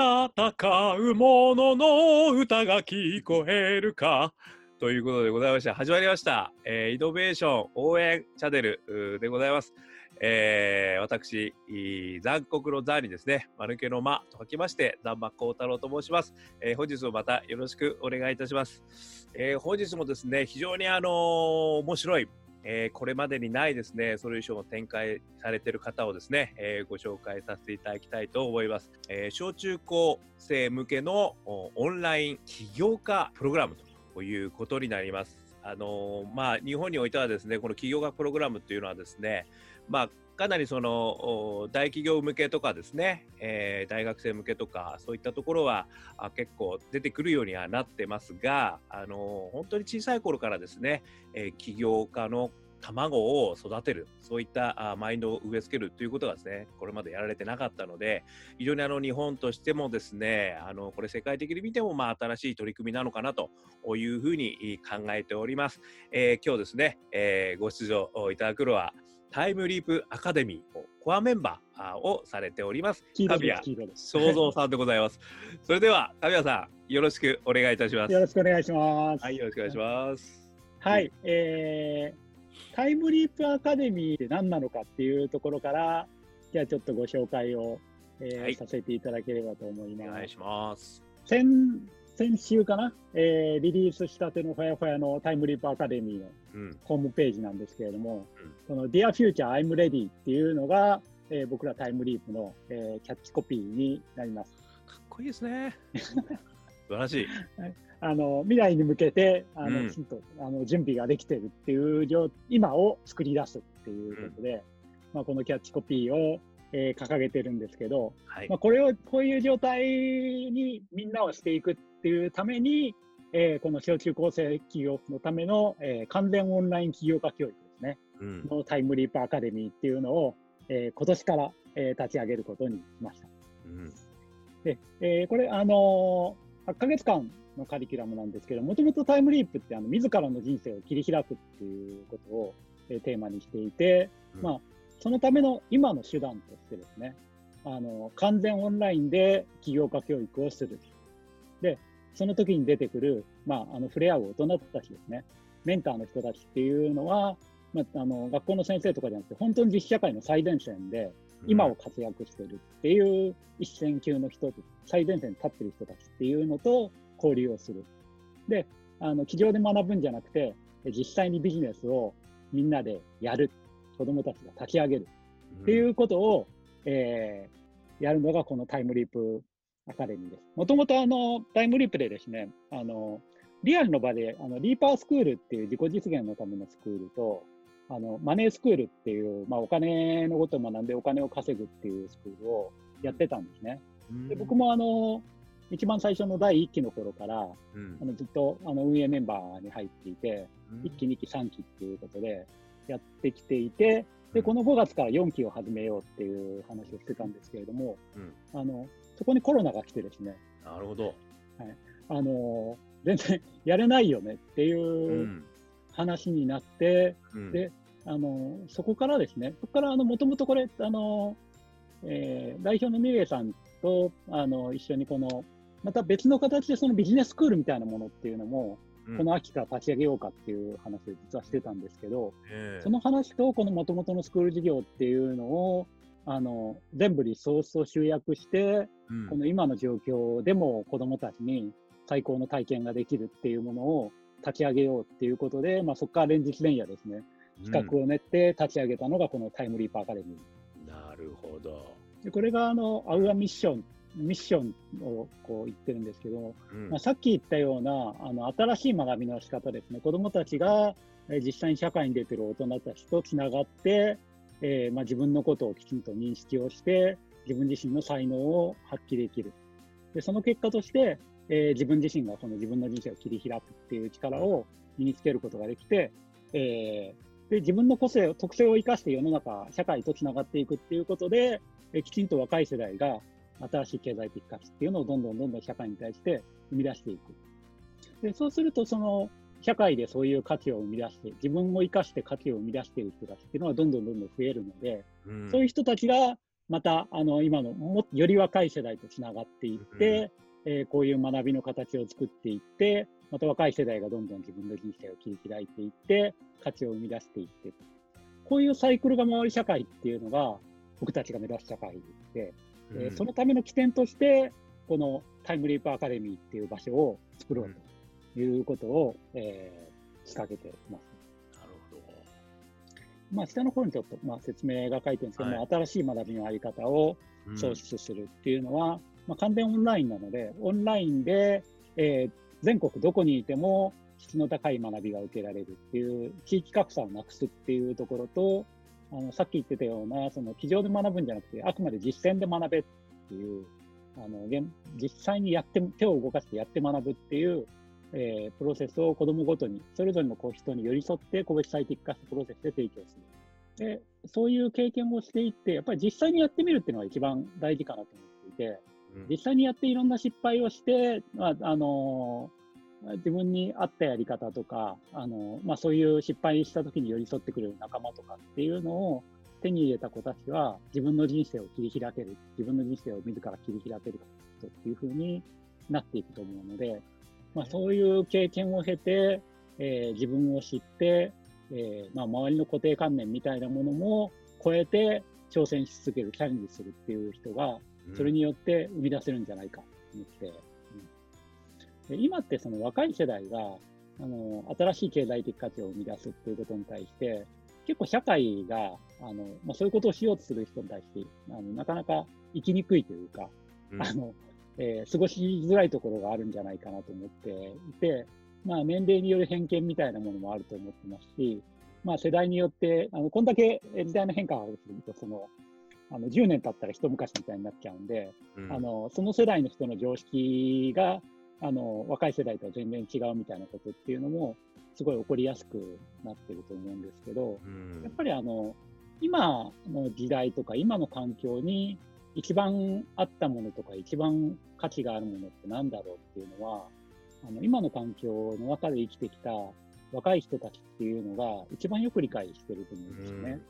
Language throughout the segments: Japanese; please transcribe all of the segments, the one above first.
戦う者の歌が聞こえるか。ということでございまして、始まりました。えーイノベーション応援チャンネルでございます。えー私、残酷の残にですね、間抜けの間と書きまして、残馬幸太郎と申します。えー本日もまたよろしくお願いいたします。えー本日もですね、非常にあのー面白い、えーこれまでにないですね、ソリューションを展開されている方をですね、えーご紹介させていただきたいと思います。えー小中高生向けのオンライン起業家プログラムということになります。あのーまあ、日本においてはですね、この起業家プログラムというのはですね、まあ、かなりその大企業向けとかですね、えー大学生向けとかそういったところはあ結構出てくるようにはなってますが、あのー本当に小さい頃からですね、えー起業家の卵を育てるそういったあマインドを植え付けるということがですねこれまでやられてなかったので非常にあの日本としてもですねあのこれ世界的に見てもまあ新しい取り組みなのかなというふうに考えております。えー今日ですね、えーご出場いただくのはタイムリープアカデミーコアメンバーをされております神谷。正蔵さんでございます。それでは神谷さんよろしくお願いいたします。よろしくお願いします。はいよろしくお願いします。はい、えータイムリープアカデミーって何なのかっていうところから、じゃあちょっとご紹介を、えーはいさせていただければと思います。お願いします。先先週かな、えーリリースしたてのほやほやのタイムリープアカデミーのうんホームページなんですけれども、うんこの Dear Future I'm Ready っていうのが、えー僕らタイムリープの、えーキャッチコピーになります。かっこいいですね。素晴らしい。あの未来に向けてあの、うんきちんとあの準備ができてるっていう状今を作り出すっていうことで、まあ、このキャッチコピーを、えー掲げてるんですけど、はいまあ、。これをこういう状態にみんなをしていくっていうために、えーこの小中高生企業のための、えー完全オンライン起業家教育ですねうん。のタイムリープアカデミーっていうのを、えー今年から、えー立ち上げることにしました。うん。で、えーこれ、あのー8ヶ月間のカリキュラムなんですけど、もともとタイムリープってあの自らの人生を切り開くっていうことを、えーテーマにしていて、うんまあ、そのための今の手段としてですね、あの完全オンラインで起業家教育をする。で、その時に出てくる、まあ、あの触れ合う大人たちですね、メンターの人たちっていうのは、まあ、あの学校の先生とかじゃなくて、本当に実社会の最前線で、今を活躍してるっていう一線級の人、最前線に立ってる人たちっていうのと交流をする。で、あの、机上で学ぶんじゃなくて、実際にビジネスをみんなでやる。子供たちが立ち上げるっていうことを、えーやるのがこのタイムリープアカデミーです。もともとあの、タイムリープでですね、あの、リアルの場で、あの、リーパースクールっていう自己実現のためのスクールと、あの、マネースクールっていう、まあ、お金のことを学んでお金を稼ぐっていうスクールをやってたんですね。うん。で僕、もあの、一番最初の第1期の頃から、うん。あのずっとあの運営メンバーに入っていて、うん。1期、2期、3期っていうことでやってきていて、で、この5月から4期を始めようっていう話をしてたんですけれども、うん。あの、そこにコロナが来てですね、なるほど。あの、全然やれないよねっていううん。話になって、うん。であの、そこからですね、そこからあの、もともとこれ、あの、えー代表のミレイさんと、あの、一緒にこの、また別の形でそのビジネススクールみたいなものっていうのも、うん。この秋から立ち上げようかっていう話を実はしてたんですけど、ええ。その話とこの元々のスクール事業っていうのを、あの、全部リソースを集約して、うん。この今の状況でも子供たちに最高の体験ができるっていうものを立ち上げようっていうことで、まあそこから連日連夜ですね、企画を練って立ち上げたのがこのタイムリープアカデミー。なるほど。でこれがあの、アウアミッション、ミッションをこう言ってるんですけど、うんまあ、さっき言ったようなあの新しい学びの仕方ですね、子どもたちが、えー実際に社会に出てる大人たちとつながって、えーまあ、自分のことをきちんと認識をして、自分自身の才能を発揮できる。でその結果として、えー自分自身がその自分の人生を切り開くっていう力を身につけることができて、えーで自分の個性、特性を生かして世の中、社会とつながっていくっていうことで、えーきちんと若い世代が新しい経済的価値っていうのをどんどんどんどん社会に対して生み出していく。でそうすると、その社会でそういう価値を生み出して、自分を生かして価値を生み出している人たちっていうのはどんどんどんどん増えるので、うんそういう人たちが、またあの今のもより若い世代とつながっていって、うん、えー、こういう学びの形を作っていって、また若い世代がどんどん自分の人生を切り開いていって、価値を生み出していって、こういうサイクルが回る社会っていうのが、僕たちが目指す社会で、うん、えー、そのための起点として、このタイムリープアカデミーっていう場所を作ろうということを、うん、えー、仕掛けています。なるほど。まあ、下の方にちょっと、まあ、説明が書いてるんですけども、はい、新しい学びのあり方を創出するっていうのは、うん、まあ、完全オンラインなので、オンラインで、えー、全国どこにいても質の高い学びが受けられるっていう地域格差をなくすっていうところと、あのさっき言ってたような、その机上で学ぶんじゃなくて、あくまで実践で学べっていう、あの実際にやって手を動かしてやって学ぶっていう、えー、プロセスを子どもごとにそれぞれのこう人に寄り添って個別最適化したプロセスで提供する。でそういう経験をしていってやっぱり実際にやってみるっていうのが一番大事かなと思っていて、実際にやっていろんな失敗をして、まああのー、自分に合ったやり方とか、あのー、まあ、そういう失敗した時に寄り添ってくれる仲間とかっていうのを手に入れた子たちは自分の人生を切り開ける、自分の人生を自ら切り開ける人っていうふうになっていくと思うので、まあ、そういう経験を経て、えー、自分を知って、えーまあ、周りの固定観念みたいなものも超えて挑戦し続ける、チャレンジするっていう人が、それによって生み出せるんじゃないかと思って、うん、で今ってその若い世代があの新しい経済的価値を生み出すっていうことに対して、結構社会が、あの、まあ、そういうことをしようとする人に対して、あのなかなか生きにくいというか、うん、あの、えー、過ごしづらいところがあるんじゃないかなと思っていて、まあ、年齢による偏見みたいなものもあると思ってますし、まあ、世代によって、あの、こんだけ時代の変化があると、その、あの、10年経ったら一昔みたいになっちゃうんで、うん、あの、その世代の人の常識が、あの、若い世代とは全然違うみたいなことっていうのも、すごい起こりやすくなってると思うんですけど、うん、やっぱりあの、今の時代とか今の環境に一番合ったものとか一番価値があるものって何だろうっていうのは、あの今の環境の中で生きてきた若い人たちっていうのが一番よく理解してると思うんですよね。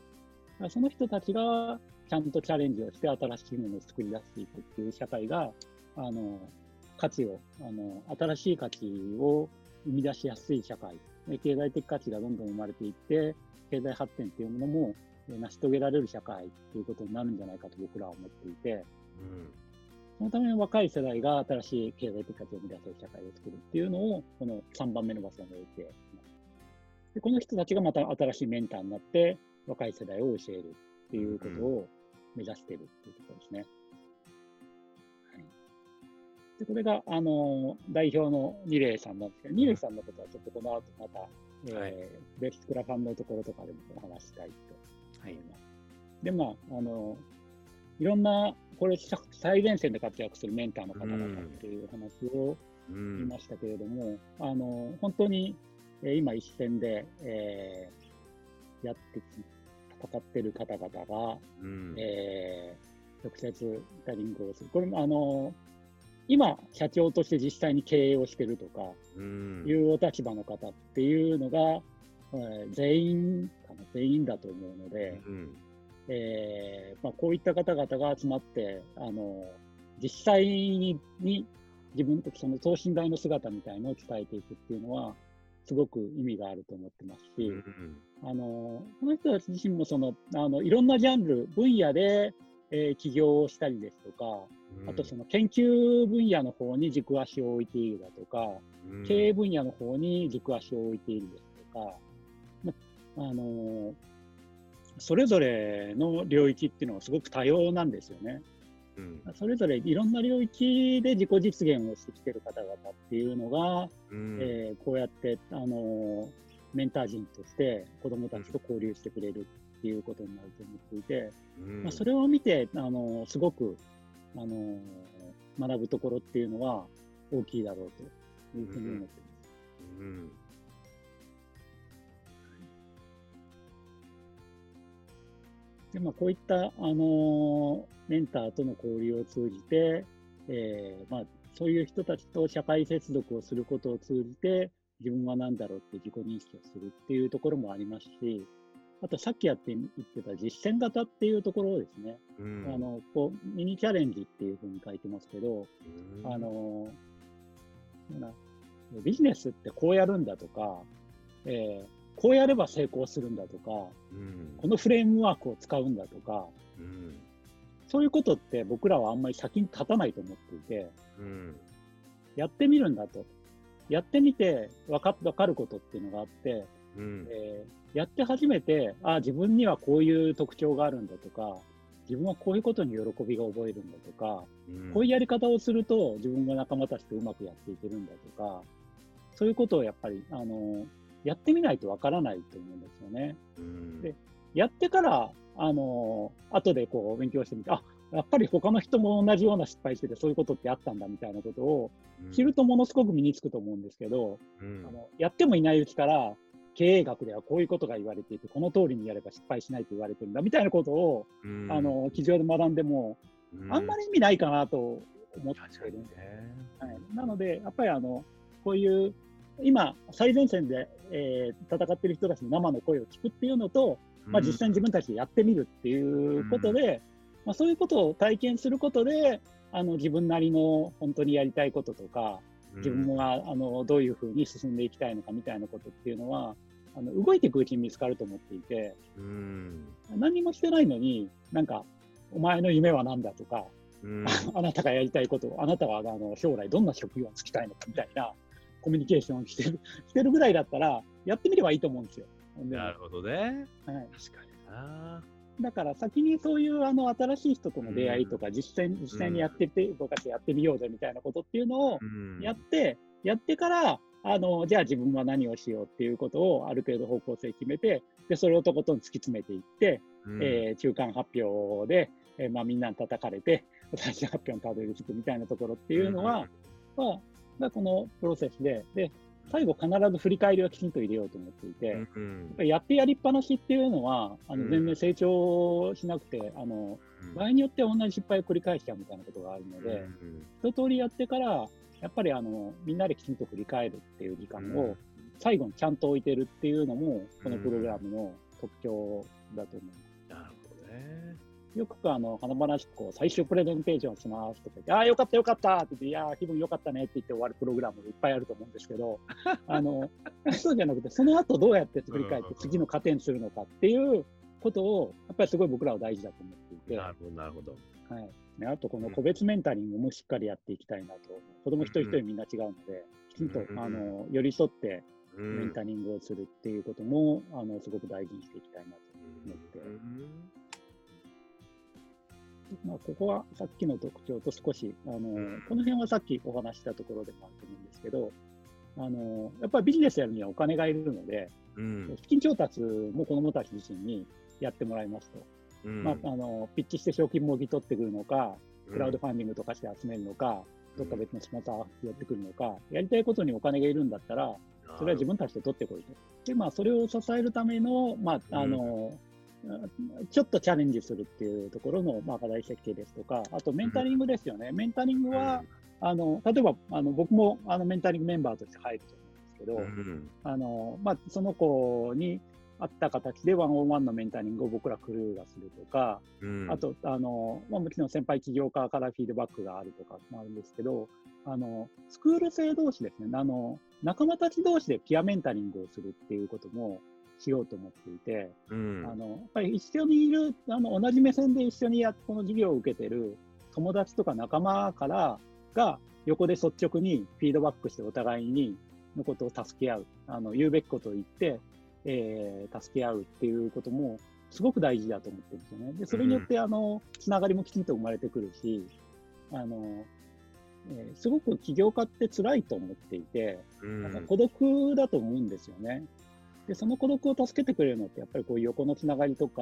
うん、その人たちがちゃんとチャレンジをして新しいものを作り出していくっていう社会が、あの、価値を、あの、新しい価値を生み出しやすい社会経済的価値がどんどん生まれていって、経済発展っていうものも成し遂げられる社会ということになるんじゃないかと僕らは思っていて、そのために若い世代が新しい経済的価値を生み出せる社会を作るっていうのを、この3番目の場所に置いています。でこの人たちがまた新しいメンターになって、若い世代を教えるっていうことを目指しているっていうことですね。で、これが、あの、代表のニレイさんなんですけど、ニレイさんのことはちょっとこの後また、えー、はい、ベストクラファンのところとかでもお話したいと思います。はい、で、まあ、あの、いろんな、これ、最前線で活躍するメンターの方々っていう話を言いましたけれども、うん、あの、本当に、えー、今一線で、えー、やって戦ってる方々が、うん、えー、直接タリングをする。これも、あの、今、社長として実際に経営をしてるとか、いうお立場の方っていうのが、えー、全員かな、全員だと思うので、うん、えー、まあ、こういった方々が集まって、あの、実際にに自分とその等身大の姿みたいのを伝えていくっていうのは、すごく意味があると思ってますし、うん、あの、この人たち自身もその、あの、いろんなジャンル、分野で、えー、起業をしたりですとか、うん、あとその研究分野の方に軸足を置いているだとか、うん、経営分野の方に軸足を置いているですとか、ま、あのー、それぞれの領域っていうのはすごく多様なんですよね。うん、それぞれいろんな領域で自己実現をしてきてる方々っていうのが、うん、えー、こうやって、あのー、メンター人として子どもたちと交流してくれるっていうことになると思っていて、うん、まあ、それを見て、あのすごく、あの学ぶところっていうのは大きいだろうというふうに思っています。うん、でまあ、こういった、あのメンターとの交流を通じて、えーまあ、そういう人たちと社会接続をすることを通じて、自分は何だろうって自己認識をするっていうところもありますし、あとさっきやって言ってた実践型っていうところですね。うんあのこうミニチャレンジっていうふうに書いてますけど、うんあのビジネスってこうやるんだとか、えーこうやれば成功するんだとか、うん。このフレームワークを使うんだとか、うん。そういうことって僕らはあんまり先に立たないと思っていて、うん。やってみるんだと。やってみて分か分かることっていうのがあって、うん。えーやって初めて、あ自分にはこういう特徴があるんだとか、自分はこういうことに喜びが覚えるんだとか、うん。こういうやり方をすると自分が仲間たちとうまくやっていけるんだとか、そういうことをやっぱり、あのやってみないとわからないと思うんですよね。うん。でやってから、あの後でこう勉強してみて、あやっぱり他の人も同じような失敗してて、そういうことってあったんだみたいなことを知るとものすごく身につくと思うんですけど、うん。あのやってもいないうちから、経営学ではこういうことが言われていて、この通りにやれば失敗しないと言われてるんだみたいなことを、うん。あの机上で学んでも、うん。あんまり意味ないかなと思ってるんでね。す。はい、なので、やっぱりあのこういう今、最前線で、えー戦っている人たちの生の声を聞くっていうのと、まあ、実際に自分たちでやってみるっていうことで、まあ、そういうことを体験することで、あの自分なりの本当にやりたいこととか、自分があのどういうふうに進んでいきたいのかみたいなことっていうのは、あの動いていくうちに見つかると思っていて、うん。何もしてないのに、なんか、お前の夢は何だとか、うん。あなたがやりたいこと、あなたはあの将来どんな職業に就きたいのかみたいなコミュニケーションをしてるしてるぐらいだったら、やってみればいいと思うんですよ。でなるほどね。はい、確かにな。だから先にそういうあの新しい人との出会いとか、実際実際にやってて、動かしてやってみようぜみたいなことっていうのをうん。やって、やってから、あのじゃあ自分は何をしようっていうことをある程度方向性決めて、でそれをとことん突き詰めていって、うん。えー中間発表で、えーまあ、みんなに叩かれて、最終発表にたどり着くみたいなところっていうのは、まあ、まあこのプロセスで、で、最後必ず振り返りをきちんと入れようと思っていて、やっやってやりっぱなしっていうのは、あうん。の全然成長しなくて、あの場合によっては同じ失敗を繰り返しちゃうみたいなことがあるので、一通りやってから、やっぱりあのみんなできちんと振り返るっていう時間を最後にちゃんと置いてるっていうのも、このプログラムの特徴だと思います。よくあの、華々しくこう最終プレゼンテーションしますとか言って、ああ、よかったよかったって言って、いやー、気分よかったねって言って終わるプログラムがいっぱいあると思うんですけど、あの、そうじゃなくて、その後どうやって振り返って次の糧にするのかっていうことを、やっぱりすごい僕らは大事だと思っていて、はなるほどなるほど。い。ね、あとこの個別メンタリングもしっかりやっていきたいなと。子供一人一人みんな違うので、きちんとうん。あの寄り添ってうん。メンタリングをするっていうことも、あのすごく大事にしていきたいなと思って。うんまあ、ここはさっきの特徴と少し、あのん。この辺はさっきお話ししたところでもあると思うんですけど、あのやっぱりビジネスやるにはお金がいるので、うん。資金調達も子どもたち自身にやってもらいますと、うん。まあ、あのピッチして賞金もぎ取ってくるのか、クラウドファンディングとかして集めるのか、どっか別のスポンサーやってくるのか、やりたいことにお金がいるんだったら、それは自分たちで取ってこいと。で、まあ、それを支えるための、まあ、あの、ちょっとチャレンジするっていうところの、まあ、課題設計ですとか、あとメンタリングですよね。メンタリングは、あの、例えば、あの、僕も、あの、メンタリングメンバーとして入ると思うんですけど、うん。あの、まあ、その子に合った形でワンオンワンのメンタリングを僕らクルーがするとか、うん。あと、あの、まあ、もちろん先輩起業家からフィードバックがあるとかもあるんですけど、あの、スクール生同士ですね、あの、仲間たち同士でピアメンタリングをするっていうこともしようと思っていて、うんあの、やっぱり一緒にいる、あの、同じ目線で一緒にや、この授業を受けてる友達とか仲間からが横で率直にフィードバックしてお互いにのことを助け合う、あの、言うべきことを言って、えー助け合うっていうこともすごく大事だと思ってるんですよね。で、それによって、あの、つながりもきちんと生まれてくるし、あの、えーすごく起業家って辛いと思っていて、うんなんか孤独だと思うんですよね。で、その孤独を助けてくれるのって、やっぱりこういう横のつながりとか、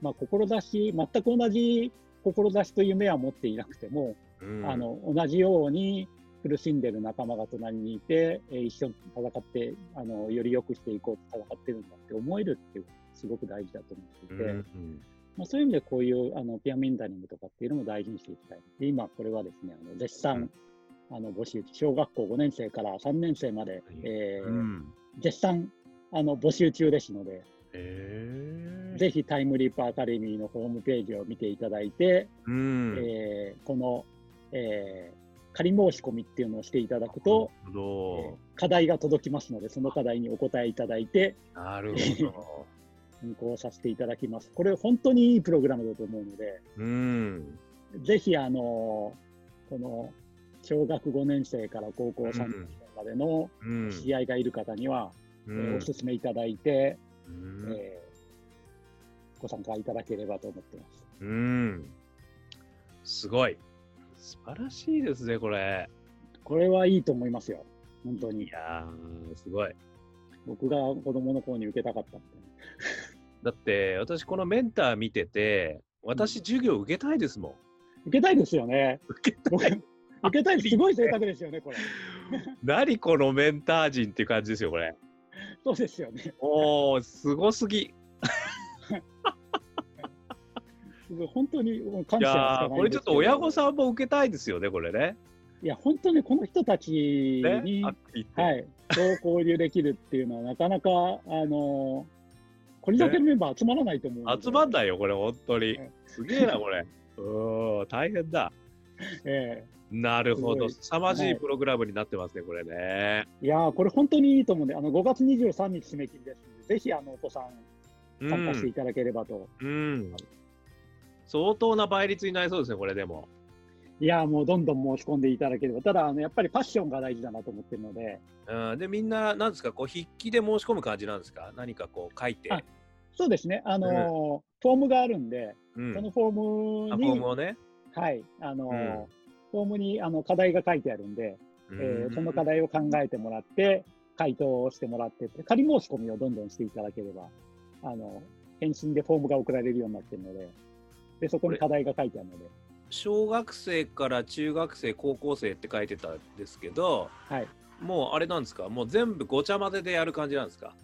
まあ、志、全く同じ志と夢は持っていなくても、うん。あの、同じように苦しんでる仲間が隣にいて、えー一緒に戦って、あの、より良くしていこうと戦ってるんだって思えるっていう、すごく大事だと思っていて、うんまあ、そういう意味でこういうあのピアメンタリングとかっていうのも大事にしていきたい。で今、これはですね、あの絶賛、あの募集中、小学校5年生から3年生まで、えーうん。絶賛あの募集中ですので、へえ。ぜひタイムリープアカデミーのホームページを見ていただいて、うん。えーこの、えー仮申し込みっていうのをしていただくと、えー課題が届きますので、その課題にお答えいただいて、ど。なるほど。運行させていただきます。これ本当にいいプログラムだと思うので、うん。ぜひ、あのこの小学5年生から高校3年生までのうん。知り合いがいる方には、えうんーお勧めいただいて、うんえーご参加いただければと思ってます。うん。すごい。素晴らしいですね、これ。これはいいと思いますよ。本当いに。やー、すごい。僕が子供の頃に受けたかったんで。だって、私、このメンター見てて、私、授業受けたいですもん。受けたいですよね。受け僕受けたいです。すごい贅沢ですよね、これ。何このメンター人っていう感じですよ、これ。そうですよね。おー、すごすぎ。本当に感い謝これちょっと親御さんも受けたいですよね、これね。いや、本当にこの人たちねに、はっきり言って。はい、そう交流できるっていうのは、なかなか、あのこれだけのメンバー集まらないと思うので、集まんないよ、これ、本当にね。すげえな、これ。うーん、大変だ。えなるほど。凄まじはいいプログラムになってますね、これね。えいやー、これ本当にいいと思うんで、あの5月23日締め切りですので、ぜひあのお子さんう参加していん。ただければと。うん。相当な倍率になりそうですね、これでも。いやー、もうどんどん申し込んでいただければ、ただあの、やっぱりパッションが大事だなと思ってるので、うん、で、みんな、なんですか、こう、筆記で申し込む感じなんですか？何かこう、書いて。あそうですね、あのーフォームがあるんで、うん。そのフォームあ、に、フォームをね。はい、あのーうん。フォームにあの課題が書いてあるんで、えーその課題を考えてもらって、回答をしてもらって、仮申し込みをどんどんしていただければ、あの返信でフォームが送られるようになってるので、でそこに課題が書いてあるので、小学生から中学生、高校生って書いてたんですけど、はい、もうあれなんですか？もう全部ごちゃ混ぜでやる感じなんですか？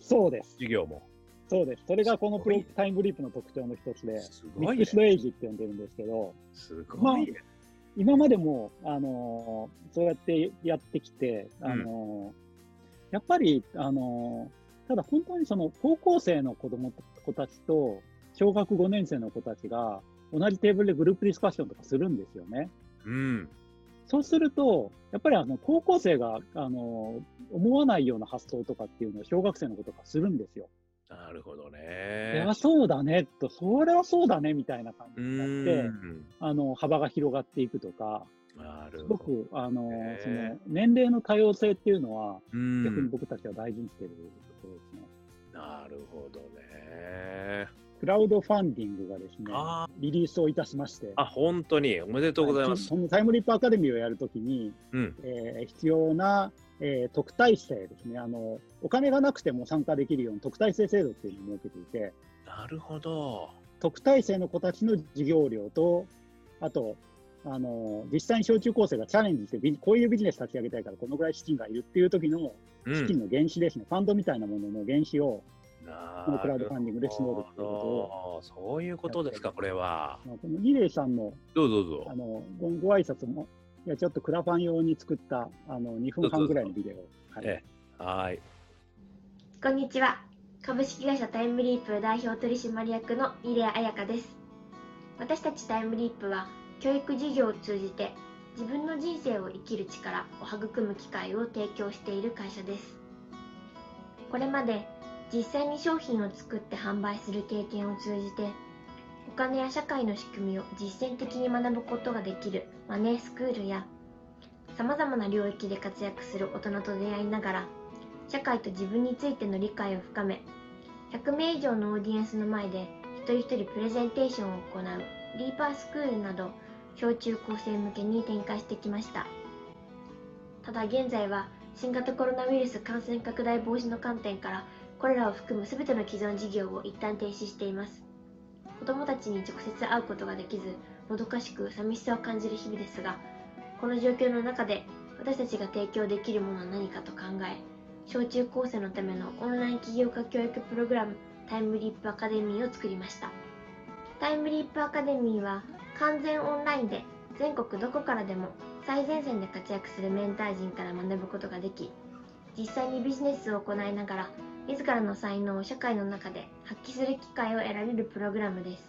そうです、授業も。そうです。それがこのプロタイムリープの特徴の一つで、ミックス。ドエイジって呼んでるんですけど、すごいね。今までも、あのーそうやってやってきて、あのーやっぱり、あのーただ本当にその高校生の子供子たちと小学5年生の子たちが同じテーブルでグループディスカッションとかするんですよね。うん。そうすると、やっぱりあの高校生が、あのー思わないような発想とかっていうのを小学生の子とかするんですよ。なるほどいねや、。そうだねと、それはそうだねみたいな感うじになって、ん。あの幅が広がっていくとか、すごなるほど。くあの、その年齢の多様性っていうのは、う逆にん。僕たちは大事にしているところですね。なるほどね。クラウドファンディングがですねあ、リリースをいたしまして、あ、本当におめでとうございます。そのタイムリップアカデミーをやるときに、うん。えー必要な、えー特待生ですねあの、お金がなくても参加できるような特待生制度っていうのを設けていて、なるほど。特待生の子たちの授業料と、あと、あの実際に小中高生がチャレンジしてこういうビジネス立ち上げたいから、このぐらい資金がいるっていう時のうん。資金の原資ですね、ファンドみたいなものの原資を、なこのクラウドファンディングで募るっていうことを。そういうことですか、これは。まあこのリレーさんのどうぞどうぞあ。のごご挨拶も、いやちょっとクラファン用に作ったあの2分半ぐらいのビデオを。はいええはーい。こんにちは。株式会社タイムリープ代表取締役の入江彩香です。私たちタイムリープは教育事業を通じて自分の人生を生きる力を育む機会を提供している会社です。これまで実際に商品を作って販売する経験を通じてお金や社会の仕組みを実践的に学ぶことができるマネースクールや様々な領域で活躍する大人と出会いながら社会と自分についての理解を深め100名以上のオーディエンスの前で一人一人プレゼンテーションを行うリーパースクールなど小中高生向けに展開してきました。ただ現在は新型コロナウイルス感染拡大防止の観点からこれらを含む全ての既存事業を一旦停止しています。子どもたちに直接会うことができずもどかしく寂しさを感じる日々ですがこの状況の中で私たちが提供できるものは何かと考え小中高生のためのオンライン起業家教育プログラムタイムリープアカデミーを作りました。タイムリープアカデミーは完全オンラインで全国どこからでも最前線で活躍するメンター陣から学ぶことができ実際にビジネスを行いながら自らの才能を社会の中で発揮する機会を得られるプログラムです。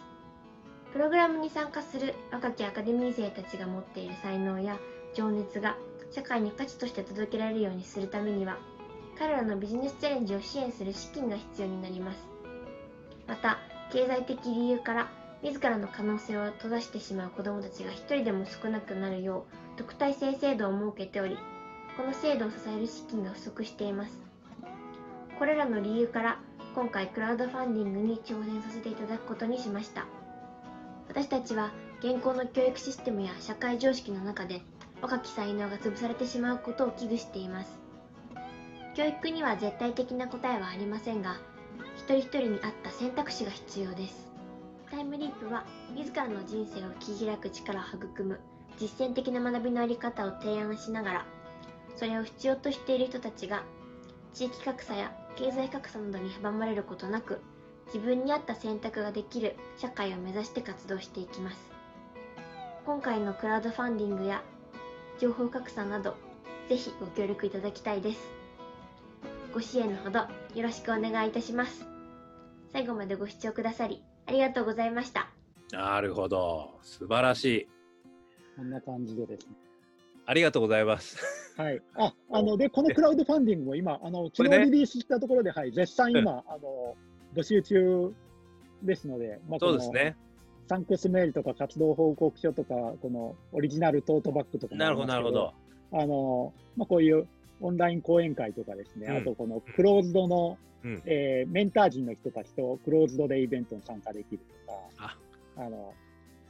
プログラムに参加する若きアカデミー生たちが持っている才能や情熱が社会に価値として届けられるようにするためには、彼らのビジネスチャレンジを支援する資金が必要になります。また、経済的理由から自らの可能性を閉ざしてしまう子どもたちが一人でも少なくなるよう特待生制度を設けており、この制度を支える資金が不足しています。これらの理由から今回クラウドファンディングに挑戦させていただくことにしました。私たちは現行の教育システムや社会常識の中で若き才能が潰されてしまうことを危惧しています。教育には絶対的な答えはありませんが、一人一人に合った選択肢が必要です。タイムリープは自らの人生を切り開く力を育む実践的な学びのあり方を提案しながら、それを必要としている人たちが地域格差や経済格差などに阻まれることなく、自分に合った選択ができる社会を目指して活動していきます。今回のクラウドファンディングや情報格差など、ぜひご協力いただきたいです。ご支援のほどよろしくお願いいたします。最後までご視聴くださりありがとうございました。なるほど。素晴らしい。こんな感じでですね。ありがとうございます。はい。あ、あの、で、このクラウドファンディングも今、あの、昨日リリースしたところで、はい、絶賛今、あの、募集中ですので、まあそうです。ね。サンクスメールとか活動報告書とか、このオリジナルトートバッグとかもなるほど、なるほど。あの、まあ、こういうオンライン講演会とかですね、うんあとこのクローズドの、うんえーメンター陣の人たちとクローズドでイベントに参加できるとか、ああの、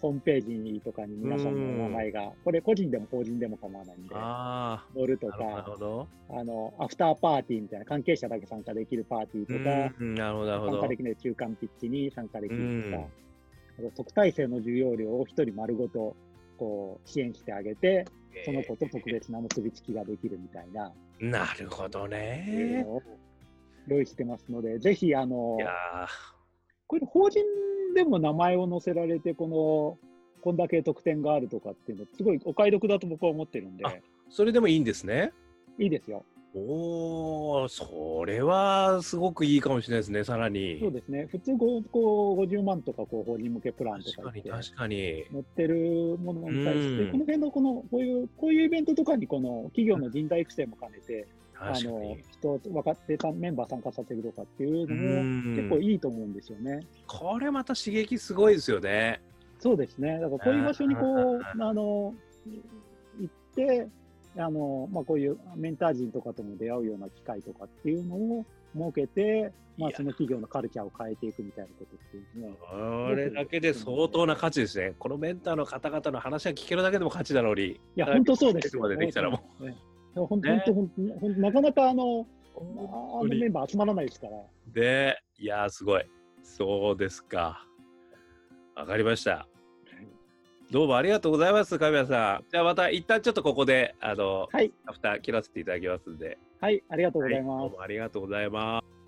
ホームページとかに皆さんの名前が、これ個人でも法人でも構わないんで、ああ、載るとか。あの、アフターパーティーみたいな、関係者だけ参加できるパーティーとか、うん、なるほど、参加で。きない中間ピッチに参加できるとうんか、あと特待生の授業料を一人丸ごとこう支援してあげて、その子と特別な結びつきができるみたいな、なるほどね。用意してますので、ぜひ、あのい、やこれ法人でも名前を載せられて、この、こんだけ特典があるとかっていうの、すごいお買い得だと僕は思ってるんで、それでもいいんですね。いいですよ。おお、それはすごくいいかもしれないですね、さらに。そうですね。普通こう、こう50万とか、こう、法人向けプランと確かに、か言って確かに。載ってるものに対して、うんこの辺のこの、こういう、こういうイベントとかに、この企業の人材育成も兼ねて、あの人、分かってたメンバー参加させるとかっていうのも、うん結構いいと思うんですよね。これまた刺激すごいですよね。そうですね。だからこういう場所にこう、うあの、行って、あの、まあ、こういうメンター陣とかとも出会うような機会とかっていうのを設けて、まあその企業のカルチャーを変えていくみたいなことっていうのは、これだけで相当な価値ですね。このメンターの方々の話が聞けるだけでも価値だろうに。いや、本当そうですよ。までできたらもう。ね本当、ね本当、なかなかあの、あ本のメンバー集まらないですから。で、いやー、すごい。そうですか。わかりました。どうもありがとうございます、神谷さん。じゃあまた一旦ちょっとここで、あの、はい、アフター切らせていただきますんで。はい、ありがとうございはます。どうもありがとうございます。